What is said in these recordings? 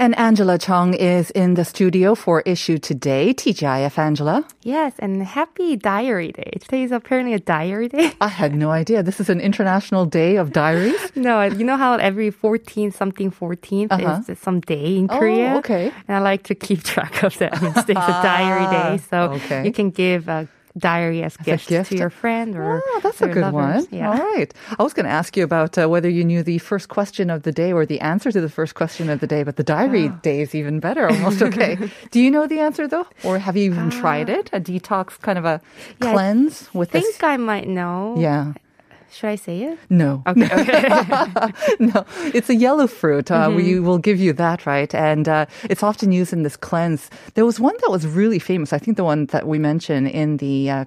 And Angela Chung is in the studio for issue today. TGIF, Angela. Yes, and happy diary day. Today is apparently a diary day. I had no idea. This is an international day of diaries. no, you know how every 14th something 14th Uh-huh. is some day in Oh, Korea? okay. And I like to keep track of that. It's a diary day. So Okay. you can give a diary as a gifts gift? to your friend or Oh, that's a good lovers. one. Yeah. All right. I was going to ask you about uh, whether you knew the first question of the day or the answer to the first question of the day, but the diary Oh. day is even better. Almost okay. Do you know the answer though, or have you even Uh, tried it? A detox kind of a Yeah, cleanse with I this? think I might know. Yeah. Should I say it? No. Okay. okay. no, it's a yellow fruit. Uh, Mm-hmm. We will give you that, right? And uh, it's often used in this cleanse. There was one that was really famous. I think the one that we mentioned in the uh,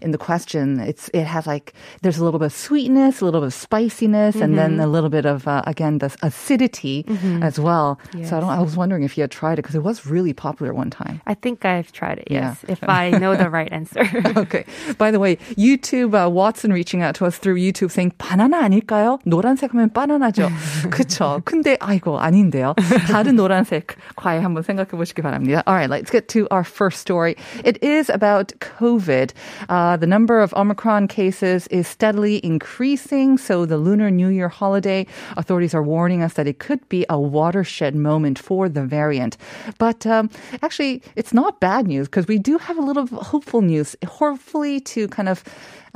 in the question. It's it has like there's a little bit of sweetness, a little bit of spiciness, and then Mm-hmm. a little bit of uh, again the acidity as well. So I, don't, I was wondering if you had tried it because it was really popular one time. I think I've tried it, Yeah. yes. If I know the right answer. Okay. By the way, YouTube uh, Watson reaching out to us through YouTube saying 바나나 아닐까요? 노란색 하면 바나나죠. 그쵸. 근데 아이고 아닌데요. 다른 노란색 과일 한번 생각해 보시기 바랍니다. All right, let's get to our first story. It is about COVID. Uh, the number of Omicron cases is steadily increasing. So the Lunar New Year holiday, authorities are warning us that it could be a watershed moment for the variant. But um, actually, it's not bad news because we do have a little hopeful news, hopefully to kind of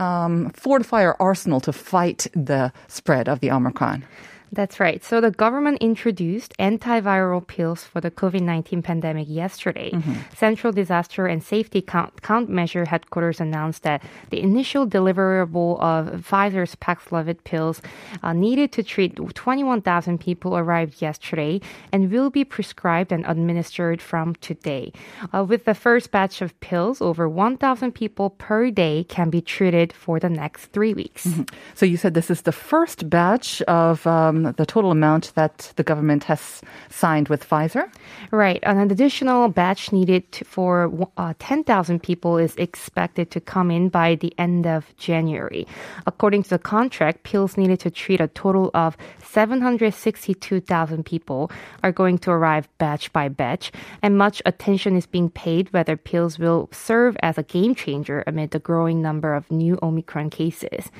um, fortify our arsenal to fight the spread of the Omicron. That's right. So the government introduced antiviral pills for the COVID-19 pandemic yesterday. Central Disaster and Safety Count, Countermeasure Headquarters announced that the initial deliverable of Pfizer's Paxlovid pills uh, needed to treat 21,000 people arrived yesterday and will be prescribed and administered from today. Uh, with the first batch of pills, over 1,000 people per day can be treated for the next three weeks. So you said this is the first batch of um, the total amount that the government has signed with Pfizer. Right. An additional batch needed for uh, 10,000 people is expected to come in by the end of January. According to the contract, pills needed to treat a total of 762,000 people are going to arrive batch by batch, and much attention is being paid whether pills will serve as a game changer amid the growing number of new Omicron cases.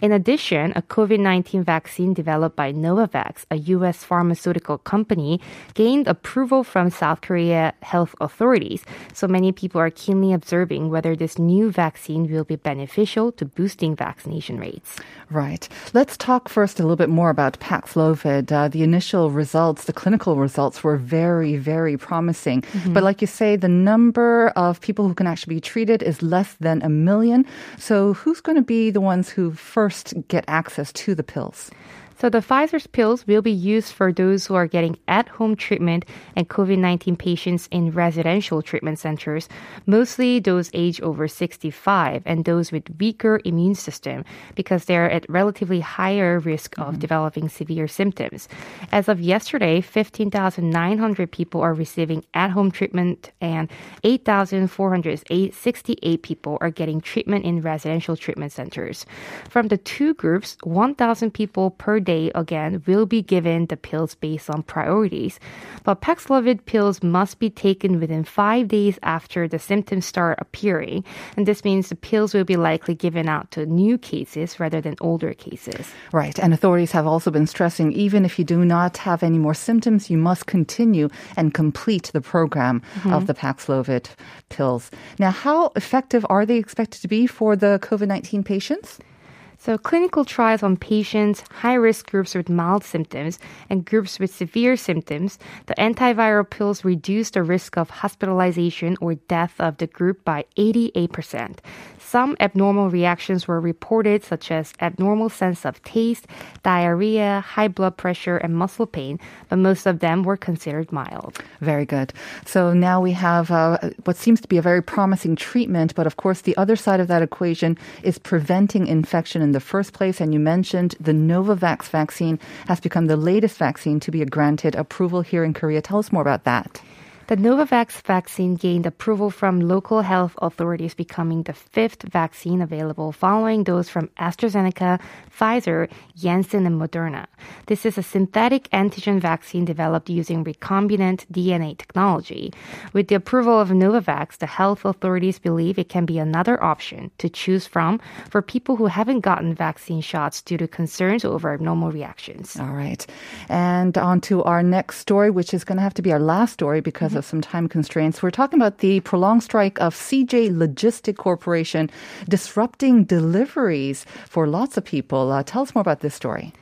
In addition, a COVID 19 vaccine developed by Novavax, a U.S. pharmaceutical company, gained approval from South Korea health authorities. So many people are keenly observing whether this new vaccine will be beneficial to boosting vaccination rates. Right. Let's talk first a little bit more about Paxlovid. Uh, the initial results, the clinical results were very, very promising. But like you say, the number of people who can actually be treated is less than a million. So who's going to be the ones who first get access to the pills? So the Pfizer's pills will be used for those who are getting at-home treatment and COVID-19 patients in residential treatment centers, mostly those aged over 65 and those with weaker immune system because they're at relatively higher risk of mm-hmm. developing severe symptoms. As of yesterday, 15,900 people are receiving at-home treatment and 8,468 people are getting treatment in residential treatment centers. From the two groups, 1,000 people per day again will be given the pills based on priorities. But Paxlovid pills must be taken within five days after the symptoms start appearing. And this means the pills will be likely given out to new cases rather than older cases. Right. And authorities have also been stressing even if you do not have any more symptoms, you must continue and complete the program of mm-hmm. the Paxlovid pills. Now, how effective are they expected to be for the COVID 19 patients? So, clinical trials on patients, high risk groups with mild symptoms, and groups with severe symptoms, the antiviral pills reduce the risk of hospitalization or death of the group by 88%. Some abnormal reactions were reported, such as abnormal sense of taste, diarrhea, high blood pressure, and muscle pain, but most of them were considered mild. Very good. So now we have uh, what seems to be a very promising treatment, but of course, the other side of that equation is preventing infection in the first place. And you mentioned the Novavax vaccine has become the latest vaccine to be granted approval here in Korea. Tell us more about that. The Novavax vaccine gained approval from local health authorities, becoming the fifth vaccine available following those from AstraZeneca, Pfizer, Janssen, and Moderna. This is a synthetic antigen vaccine developed using recombinant DNA technology. With the approval of Novavax, the health authorities believe it can be another option to choose from for people who haven't gotten vaccine shots due to concerns over abnormal reactions. All right. And on to our next story, which is going to have to be our last story because of some time constraints. We're talking about the prolonged strike of CJ Logistic Corporation disrupting deliveries for lots of people. Uh, tell us more about this story.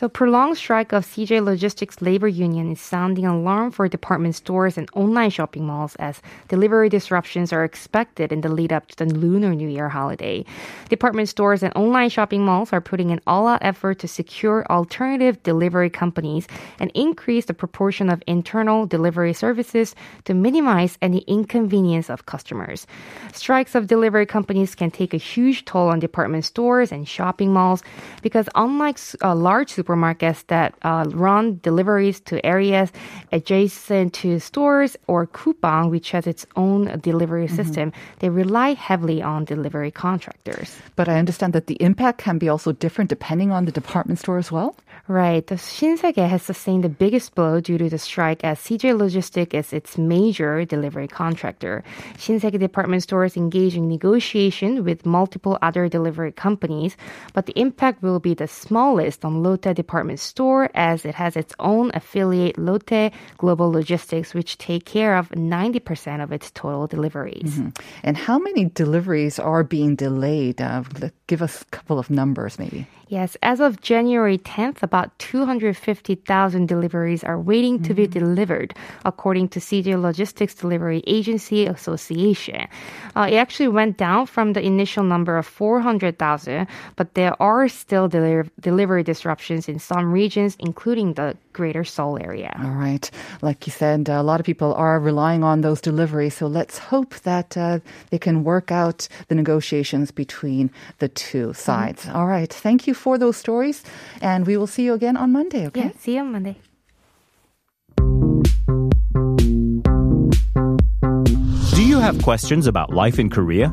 So, prolonged strike of CJ Logistics labor union is sounding alarm for department stores and online shopping malls as delivery disruptions are expected in the lead up to the Lunar New Year holiday. Department stores and online shopping malls are putting an all-out effort to secure alternative delivery companies and increase the proportion of internal delivery services to minimize any inconvenience of customers. Strikes of delivery companies can take a huge toll on department stores and shopping malls because unlike uh, large that uh, run deliveries to areas adjacent to stores or Coupang, which has its own delivery Mm-hmm. system, they rely heavily on delivery contractors. But I understand that the impact can be also different depending on the department store as well. Right. The Shinsegae has sustained the biggest blow due to the strike as CJ Logistic is its major delivery contractor. Shinsegae department stores engage in negotiation with multiple other delivery companies, but the impact will be the smallest on Lotte department store as it has its own affiliate Lotte Global Logistics which take care of 90% of its total deliveries. And how many deliveries are being delayed? Uh, give us a couple of numbers, maybe. Yes, as of January 10th, about 250,000 deliveries are waiting to be delivered, according to CJ Logistics Delivery Agency Association. Uh, it actually went down from the initial number of 400,000, but there are still deli- delivery disruptions in some regions, including the Greater Seoul area. All right. Like you said, a lot of people are relying on those deliveries. So let's hope that uh, they can work out the negotiations between the two sides. All right. Thank you for those stories. And we will see you again on Monday, okay? Yeah, see you on Monday. Do you have questions about life in Korea?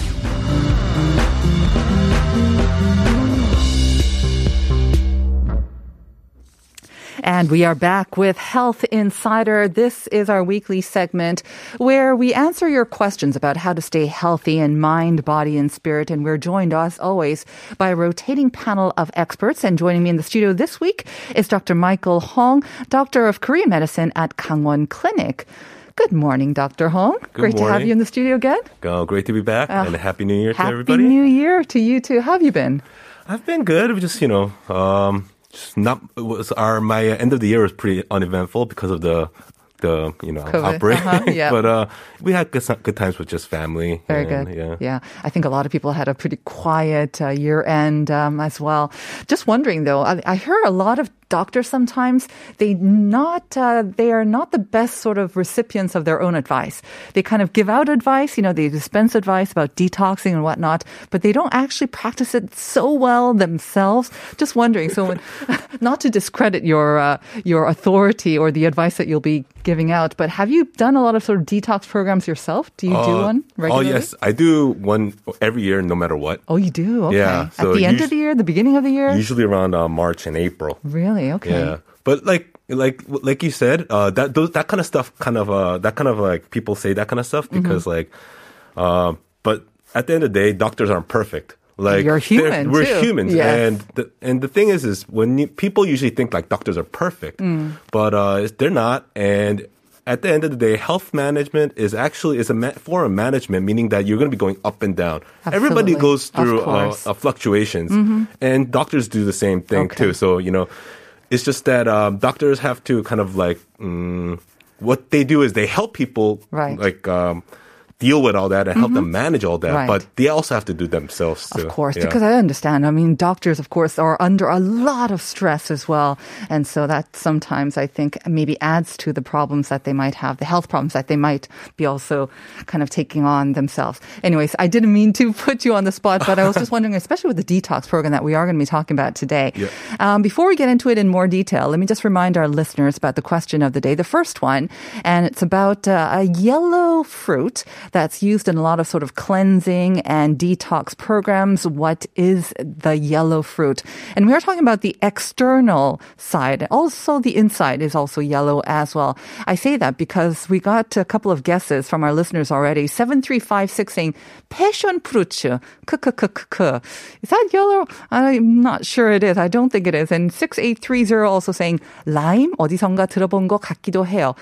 And we are back with Health Insider. This is our weekly segment where we answer your questions about how to stay healthy in mind, body, and spirit. And we're joined, as always, by a rotating panel of experts. And joining me in the studio this week is Dr. Michael Hong, Doctor of Korean Medicine at Kangwon Clinic. Good morning, Dr. Hong. Good Great to have you in the studio again. Oh, great to be back and happy new year to Happy everybody. New Year to you too. How have you been? I've been good. Just you know, um, just not it was our my uh, end of the year was pretty uneventful because of the the you know COVID. outbreak. Uh-huh, yeah. but uh, we had good good times with just family. Very and, good. Yeah. I think a lot of people had a pretty quiet uh, year end um, as well. Just wondering though, I, I hear a lot of doctors sometimes they not uh, they are not the best sort of recipients of their own advice. They kind of give out advice, you know, they dispense advice about detoxing and whatnot, but they don't actually practice it so well themselves. Just wondering, so when, not to discredit your uh, your authority or the advice that you'll be giving out, but have you done a lot of sort of detox programs yourself? Do you do one one Oh regularly? yes, I do one every year, no matter what. Oh, you do? Okay. Yeah, At the end us- of the year, the beginning of the year? Usually around uh, March and April. really? Okay. Yeah, but like like like you said, uh, that those that kind of stuff, kind of uh, that kind of like people say that kind of stuff Mm-hmm. because like, uh, but at the end of the day, doctors aren't perfect. Like You're human, We're too. humans, Yes. and the, and the thing is, is when you, people usually think like doctors are perfect, Mm. but uh, they're not, and at the end of the day, health management is actually is a ma- form of management, meaning that you're going to be going up and down. Everybody goes through uh, uh, fluctuations, and doctors do the same thing Okay. too. So you know, it's just that um, doctors have to kind of like mm, what they do is they help people Right. like. Um, Deal with all that and help them manage all that, Right. but they also have to do themselves too. Of course, Yeah. because I understand. I mean, doctors, of course, are under a lot of stress as well. And so that sometimes I think maybe adds to the problems that they might have, the health problems that they might be also kind of taking on themselves. Anyways, I didn't mean to put you on the spot, but I was just wondering, especially with the detox program that we are going to be talking about today. Yeah. Um, before we get into it in more detail, let me just remind our listeners about the question of the day. The first one, and it's about uh, a yellow fruit that's used in a lot of sort of cleansing and detox programs. What is the yellow fruit? And we are talking about the external side. Also, the inside is also yellow as well. I say that because we got a couple of guesses from our listeners already. 7356 saying, passion fruit. K-k-k-k-k. Is that yellow? I'm not sure it is. I don't think it is. And 6830 also saying, lime? 어디선가 들어본 것 같기도 해요.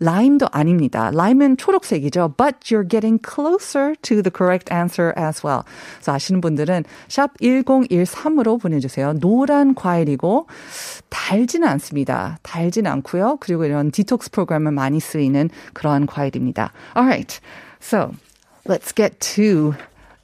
라임도 아닙니다. 라임은 초록색이죠. But you're getting closer to the correct answer as well. 그래서 아시는 분들은 샵 1013으로 보내주세요. 노란 과일이고 달지는 않습니다. 달지는 않고요. 그리고 이런 디톡스 프로그램에 많이 쓰이는 그러한 과일입니다. Alright. So let's get to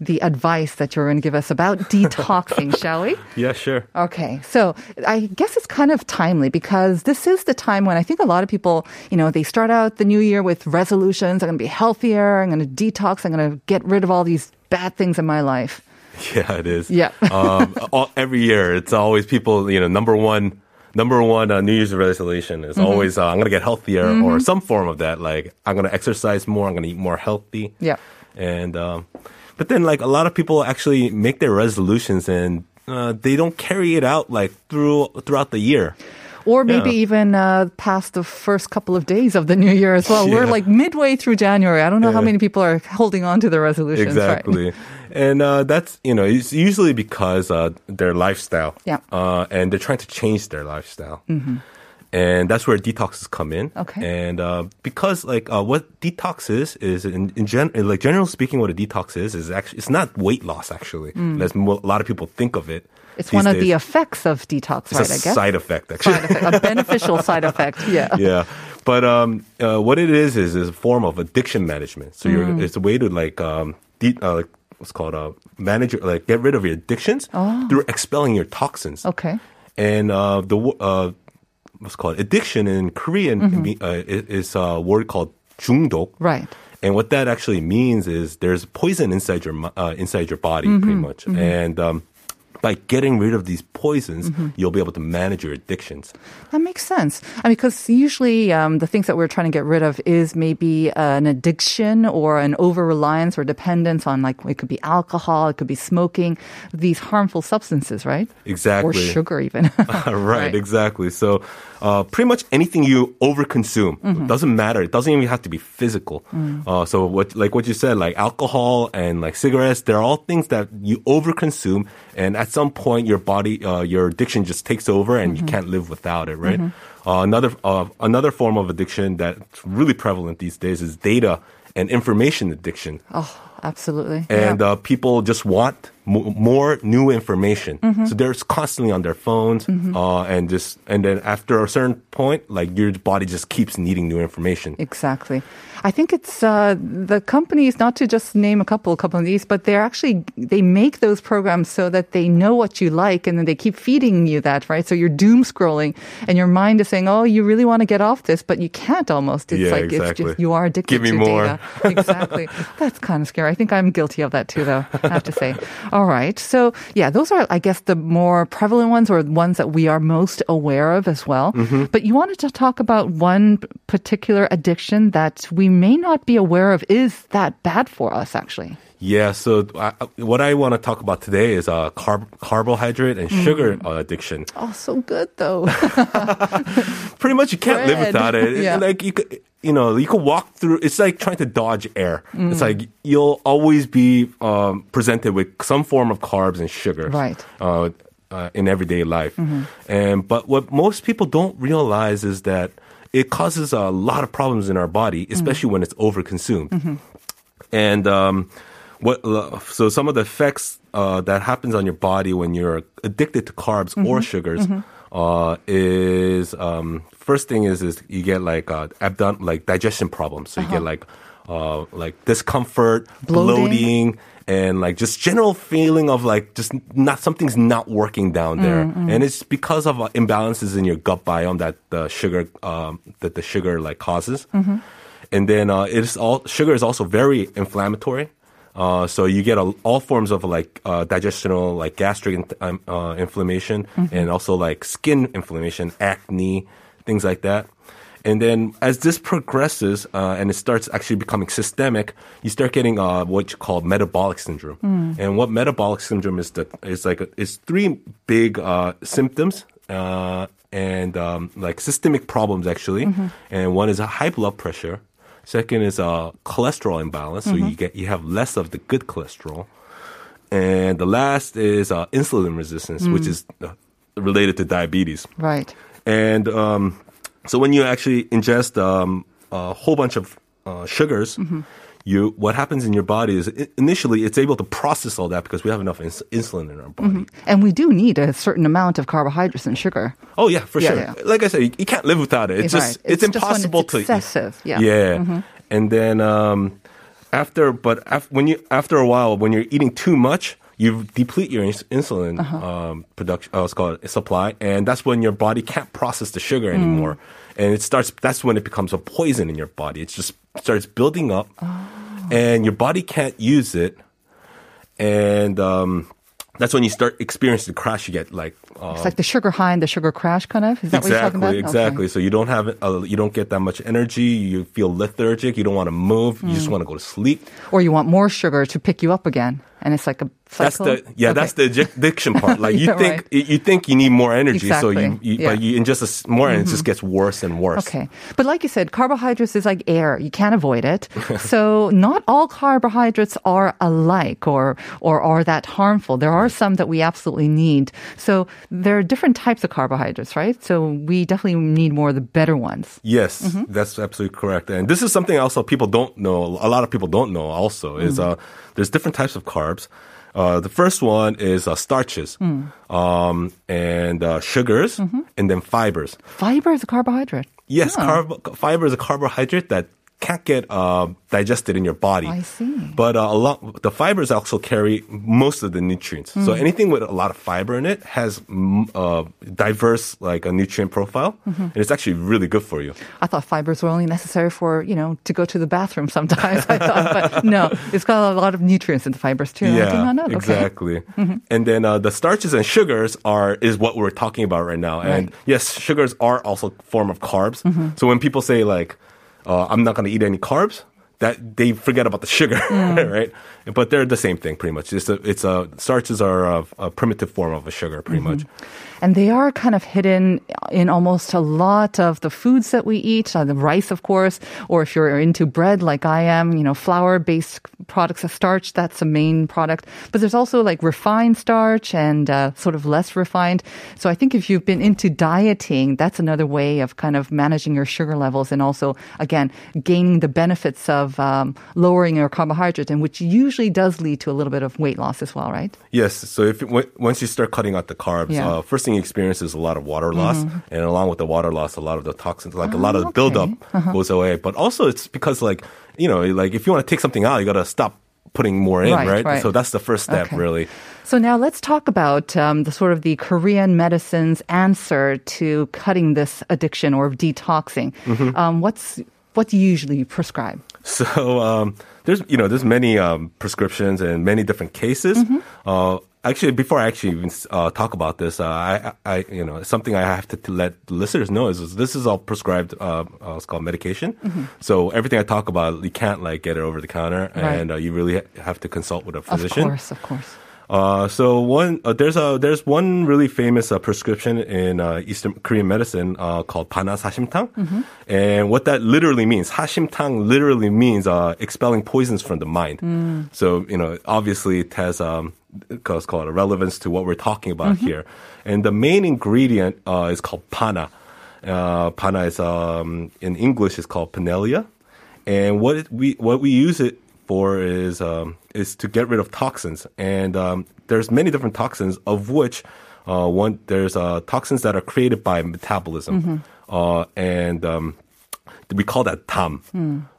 the advice that you're going to give us about detoxing, shall we? yeah, sure. Okay, so I guess it's kind of timely because this is the time when I think a lot of people, you know, they start out the new year with resolutions. I'm going to be healthier. I'm going to detox. I'm going to get rid of all these bad things in my life. Yeah, it is. Yeah. um, all, every year, it's always people. You know, number one, number one uh, New Year's resolution is Mm-hmm. always uh, I'm gonna get healthier or some form of that. Like I'm gonna exercise more. I'm gonna eat more healthy. Yeah. And um, but then like a lot of people actually make their resolutions and uh, they don't carry it out like through throughout the year. Or maybe Yeah. even uh, past the first couple of days of the new year as well. We're like midway through January. I don't know how many people are holding on to their resolutions. right? Exactly. And uh, that's you know it's usually because uh, their lifestyle. Yeah. Uh, and they're trying to change their lifestyle. And that's where detoxes come in. Okay. And uh, because like uh, what detox is is in, in gen like generally speaking, what a detox is is actually it's not weight loss actually. As mo- a lot of people think of it. Mm. It's one of the effects of detox, It's right? a I guess. side effect actually. Side effect, a beneficial side effect. Yeah. yeah. But um, uh, what it is is is a form of addiction management. So you're, Mm. it's a way to like um, de- uh, like what's called uh, manage your, like get rid of your addictions through expelling your toxins. Oh. Okay. And uh, the uh, what's called addiction in Korean Mm-hmm. uh, is a word called 중독. Right. And what that actually means is there's poison inside your uh, inside your body, Mm-hmm. pretty much. And um, by getting rid of these poisons, Mm-hmm. you'll be able to manage your addictions. That makes sense. I mean, because usually um, the things that we're trying to get rid of is maybe an addiction or an over reliance or dependence on, like, it could be alcohol, it could be smoking, these harmful substances, right? Exactly. Or sugar, even. right, exactly. So, uh, pretty much anything you overconsume Mm-hmm. doesn't matter. It doesn't even have to be physical. Mm. Uh, so, what like what you said, like alcohol and like cigarettes, they're all things that you overconsume, and at some point, your body, uh, your addiction just takes over, and Mm-hmm. you can't live without it. Right. Uh, another uh, another form of addiction that's really prevalent these days is data and information addiction. oh, absolutely. and Yeah. uh, people just want mo- more new information. Mm-hmm. So they're constantly on their phones, uh, and just and then after a certain point, like your body just keeps needing new information. Exactly. I think it's uh, the companies, not to just name a couple companies, but they're actually, they make those programs so that they know what you like and then they keep feeding you that, right? So you're doom scrolling and your mind is saying, oh, you really want to get off this, but you can't almost. It's Yeah, like, it's just, you are addicted Give me to more. data. Exactly. That's kind of scary. I think I'm guilty of that too, though, I have to say. All right. So yeah, those are, I guess, the more prevalent ones or ones that we are most aware of as well. Mm-hmm. But you wanted to talk about one particular addiction that we may not be aware of is that bad for us, actually. Yeah. So uh, what I want to talk about today is uh, carb- carbohydrate and sugar Mm. uh, addiction. Oh, so good though. Pretty much, you can't live without it. Yeah. Like you could. You know, you could walk through. It's like trying to dodge air. Mm. It's like you'll always be um, presented with some form of carbs and sugar. Right. uh, uh, in everyday life. Mm-hmm. And but what most people don't realize is that it causes a lot of problems in our body, especially when it's overconsumed. And um, what so some of the effects uh, that happens on your body when you're addicted to carbs or sugars uh, is um, first thing is is you get like uh, abdom- like digestion problems. So you get like uh, like discomfort, Bloating. bloating and like just general feeling of like just not something's not working down there. And it's because of uh, imbalances in your gut biome that the sugar um, that the sugar like causes. And then uh, it's all sugar is also very inflammatory. Uh, so you get a, all forms of like uh, digestional like gastric in- um, uh, inflammation and also like skin inflammation acne things like that and then as this progresses uh, and it starts actually becoming systemic, you start getting uh, what you call metabolic syndrome. And what metabolic syndrome is that is like it's three big uh, symptoms. Uh, and um, like systemic problems actually, and one is a high blood pressure. Second is a cholesterol imbalance, so you get you have less of the good cholesterol, and the last is uh, insulin resistance, which is uh, related to diabetes. Right. And um, so when you actually ingest um, a whole bunch of uh, sugars, you what happens in your body is initially it's able to process all that because we have enough ins- insulin in our body. And we do need a certain amount of carbohydrates and sugar. Oh yeah, for Yeah, sure. yeah. Like I said, you, you can't live without it. It's just it's, It's just impossible it's to excessive, yeah. Mm-hmm. And then um, after, but af- when you after a while, when you're eating too much. You deplete your ins- insulin Uh-huh. um, production, uh, what's called supply, and that's when your body can't process the sugar Mm. anymore, and it starts. That's when it becomes a poison in your body. It just starts building up, Oh. and your body can't use it, and um, that's when you start experiencing the crash. You get like uh, It's like the sugar high and the sugar crash kind of. Is that what you're talking about? Exactly, exactly. So you don't have uh, you don't get that much energy. You feel lethargic. You don't want to move. You Mm. just want to go to sleep. Or you want more sugar to pick you up again, and it's like a That's the yeah. Okay. That's the addic- addiction part. Like you Yeah, think right. you think you need more energy, so you, you Yeah. Mm-hmm. but you ingest a more, and it just gets worse and worse. Okay. But like you said, carbohydrates is like air. You can't avoid it. so not all carbohydrates are alike or, or are that harmful. There are some that we absolutely need. So there are different types of carbohydrates, right? So we definitely need more of the better ones. Yes, Mm-hmm. that's absolutely correct. And this is something also people don't know. A lot of people don't know. Also, is Mm-hmm. uh, there's different types of carbs. Uh, the first one is uh, starches, Mm. um, and uh, sugars, Mm-hmm. and then fibers. Fiber is a carbohydrate. Yes, Oh. carb- fiber is a carbohydrate that can't get uh, digested in your body. I see. But uh, a lot, the fibers also carry most of the nutrients. So Mm. anything with a lot of fiber in it has mm, uh, diverse like a nutrient profile, Mm-hmm. and it's actually really good for you. I thought fibers were only necessary for, you know, to go to the bathroom sometimes. I thought, but no, it's got a lot of nutrients in the fibers too. I did not know. Okay. Mm-hmm. exactly. And then uh, the starches and sugars are is what we're talking about right now. And Right. yes, sugars are also a form of carbs. So when people say like, uh, "I'm not going to eat any carbs," that they forget about the sugar, Mm. right? But they're the same thing, pretty much. It's a, it's a starches are a, a primitive form of a sugar, pretty Mm-hmm. much. And they are kind of hidden in almost a lot of the foods that we eat, uh, the rice, of course, or if you're into bread like I am, you know, flour based products of starch, that's a main product. But there's also like refined starch and uh, sort of less refined. So I think if you've been into dieting, that's another way of kind of managing your sugar levels and also, again, gaining the benefits of um, lowering your carbohydrate, and which usually does lead to a little bit of weight loss as well, right? Yes. So if w- once you start cutting out the carbs, Yeah. Uh, first thing you experience is a lot of water loss, and along with the water loss, a lot of the toxins, like a lot of the Oh, okay. buildup Uh-huh. goes away. But also, it's because like you know, like if you want to take something out, you got to stop putting more in, Right, right? right. So that's the first step, Okay. really. So now let's talk about um, the sort of the Korean medicine's answer to cutting this addiction or detoxing. Mm-hmm. Um, what's what do you usually prescribe? So um, there's you know there's many um, prescriptions and many different cases. Mm-hmm. Uh, actually, before I actually even uh, talk about this, uh, I, I you know something I have to, to let listeners know is, is this is all prescribed. Uh, uh, it's called medication. Mm-hmm. So everything I talk about, you can't like get it over the counter, Right. and uh, you really ha- have to consult with a physician. Of course, of course. Uh, so one uh, there's a there's one really famous uh, prescription in uh, Eastern Korean medicine uh, called Pana Sashimtang, and what that literally means, Hashimtang literally means uh, expelling poisons from the mind. So you know, obviously it has um, it's called a relevance to what we're talking about here, and the main ingredient uh, is called Pana. Uh, pana is um, in English is called Pinellia, and what it, we what we use it for is um, is to get rid of toxins. And um, there's many different toxins, of which uh, one there's uh, toxins that are created by metabolism, uh, and um, we call that tam.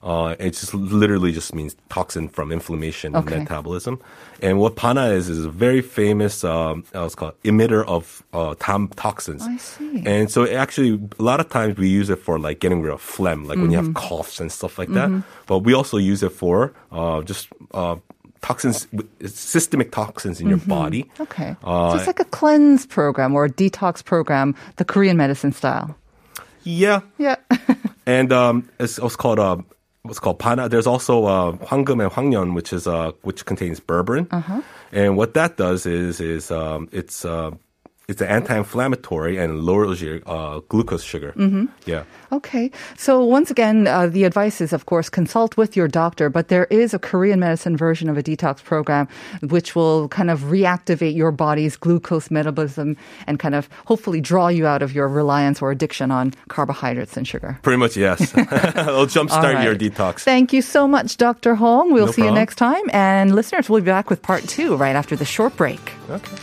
Uh, it just literally just means toxin from inflammation Okay. and metabolism. And what pana is is a very famous, um, what's called emitter of uh, tam toxins. I see. And so it actually, a lot of times we use it for like getting rid of phlegm, like when you have coughs and stuff like that. But we also use it for uh, just uh, toxins, systemic toxins in your body. Okay. Uh, so it's like a cleanse program or a detox program, the Korean medicine style. Yeah. Yeah. And um, it's, it's called uh, what's called pana. There's also uh, 황금 and 황년, which is uh, which contains berberine. And what that does is is um, it's uh, it's an anti-inflammatory and lowers your uh, glucose sugar. Mm-hmm. Yeah. Okay. So once again, uh, the advice is, of course, consult with your doctor, but there is a Korean medicine version of a detox program which will kind of reactivate your body's glucose metabolism and kind of hopefully draw you out of your reliance or addiction on carbohydrates and sugar. Pretty much, yes. It'll jumpstart All your detox. Thank you so much, Dr. Hong. We'll No see you next time. And listeners, we'll be back with part two right after the short break. Okay.